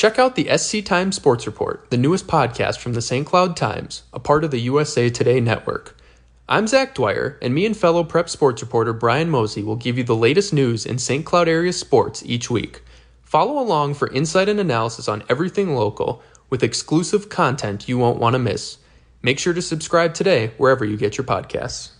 Check out the SC Times Sports Report, the newest podcast from the St. Cloud Times, a part of the USA Today network. I'm Zach Dwyer, and me and fellow prep sports reporter Brian Mozey will give you the latest news in St. Cloud area sports each week. Follow along for insight and analysis on everything local with exclusive content you won't want to miss. Make sure to subscribe today wherever you get your podcasts.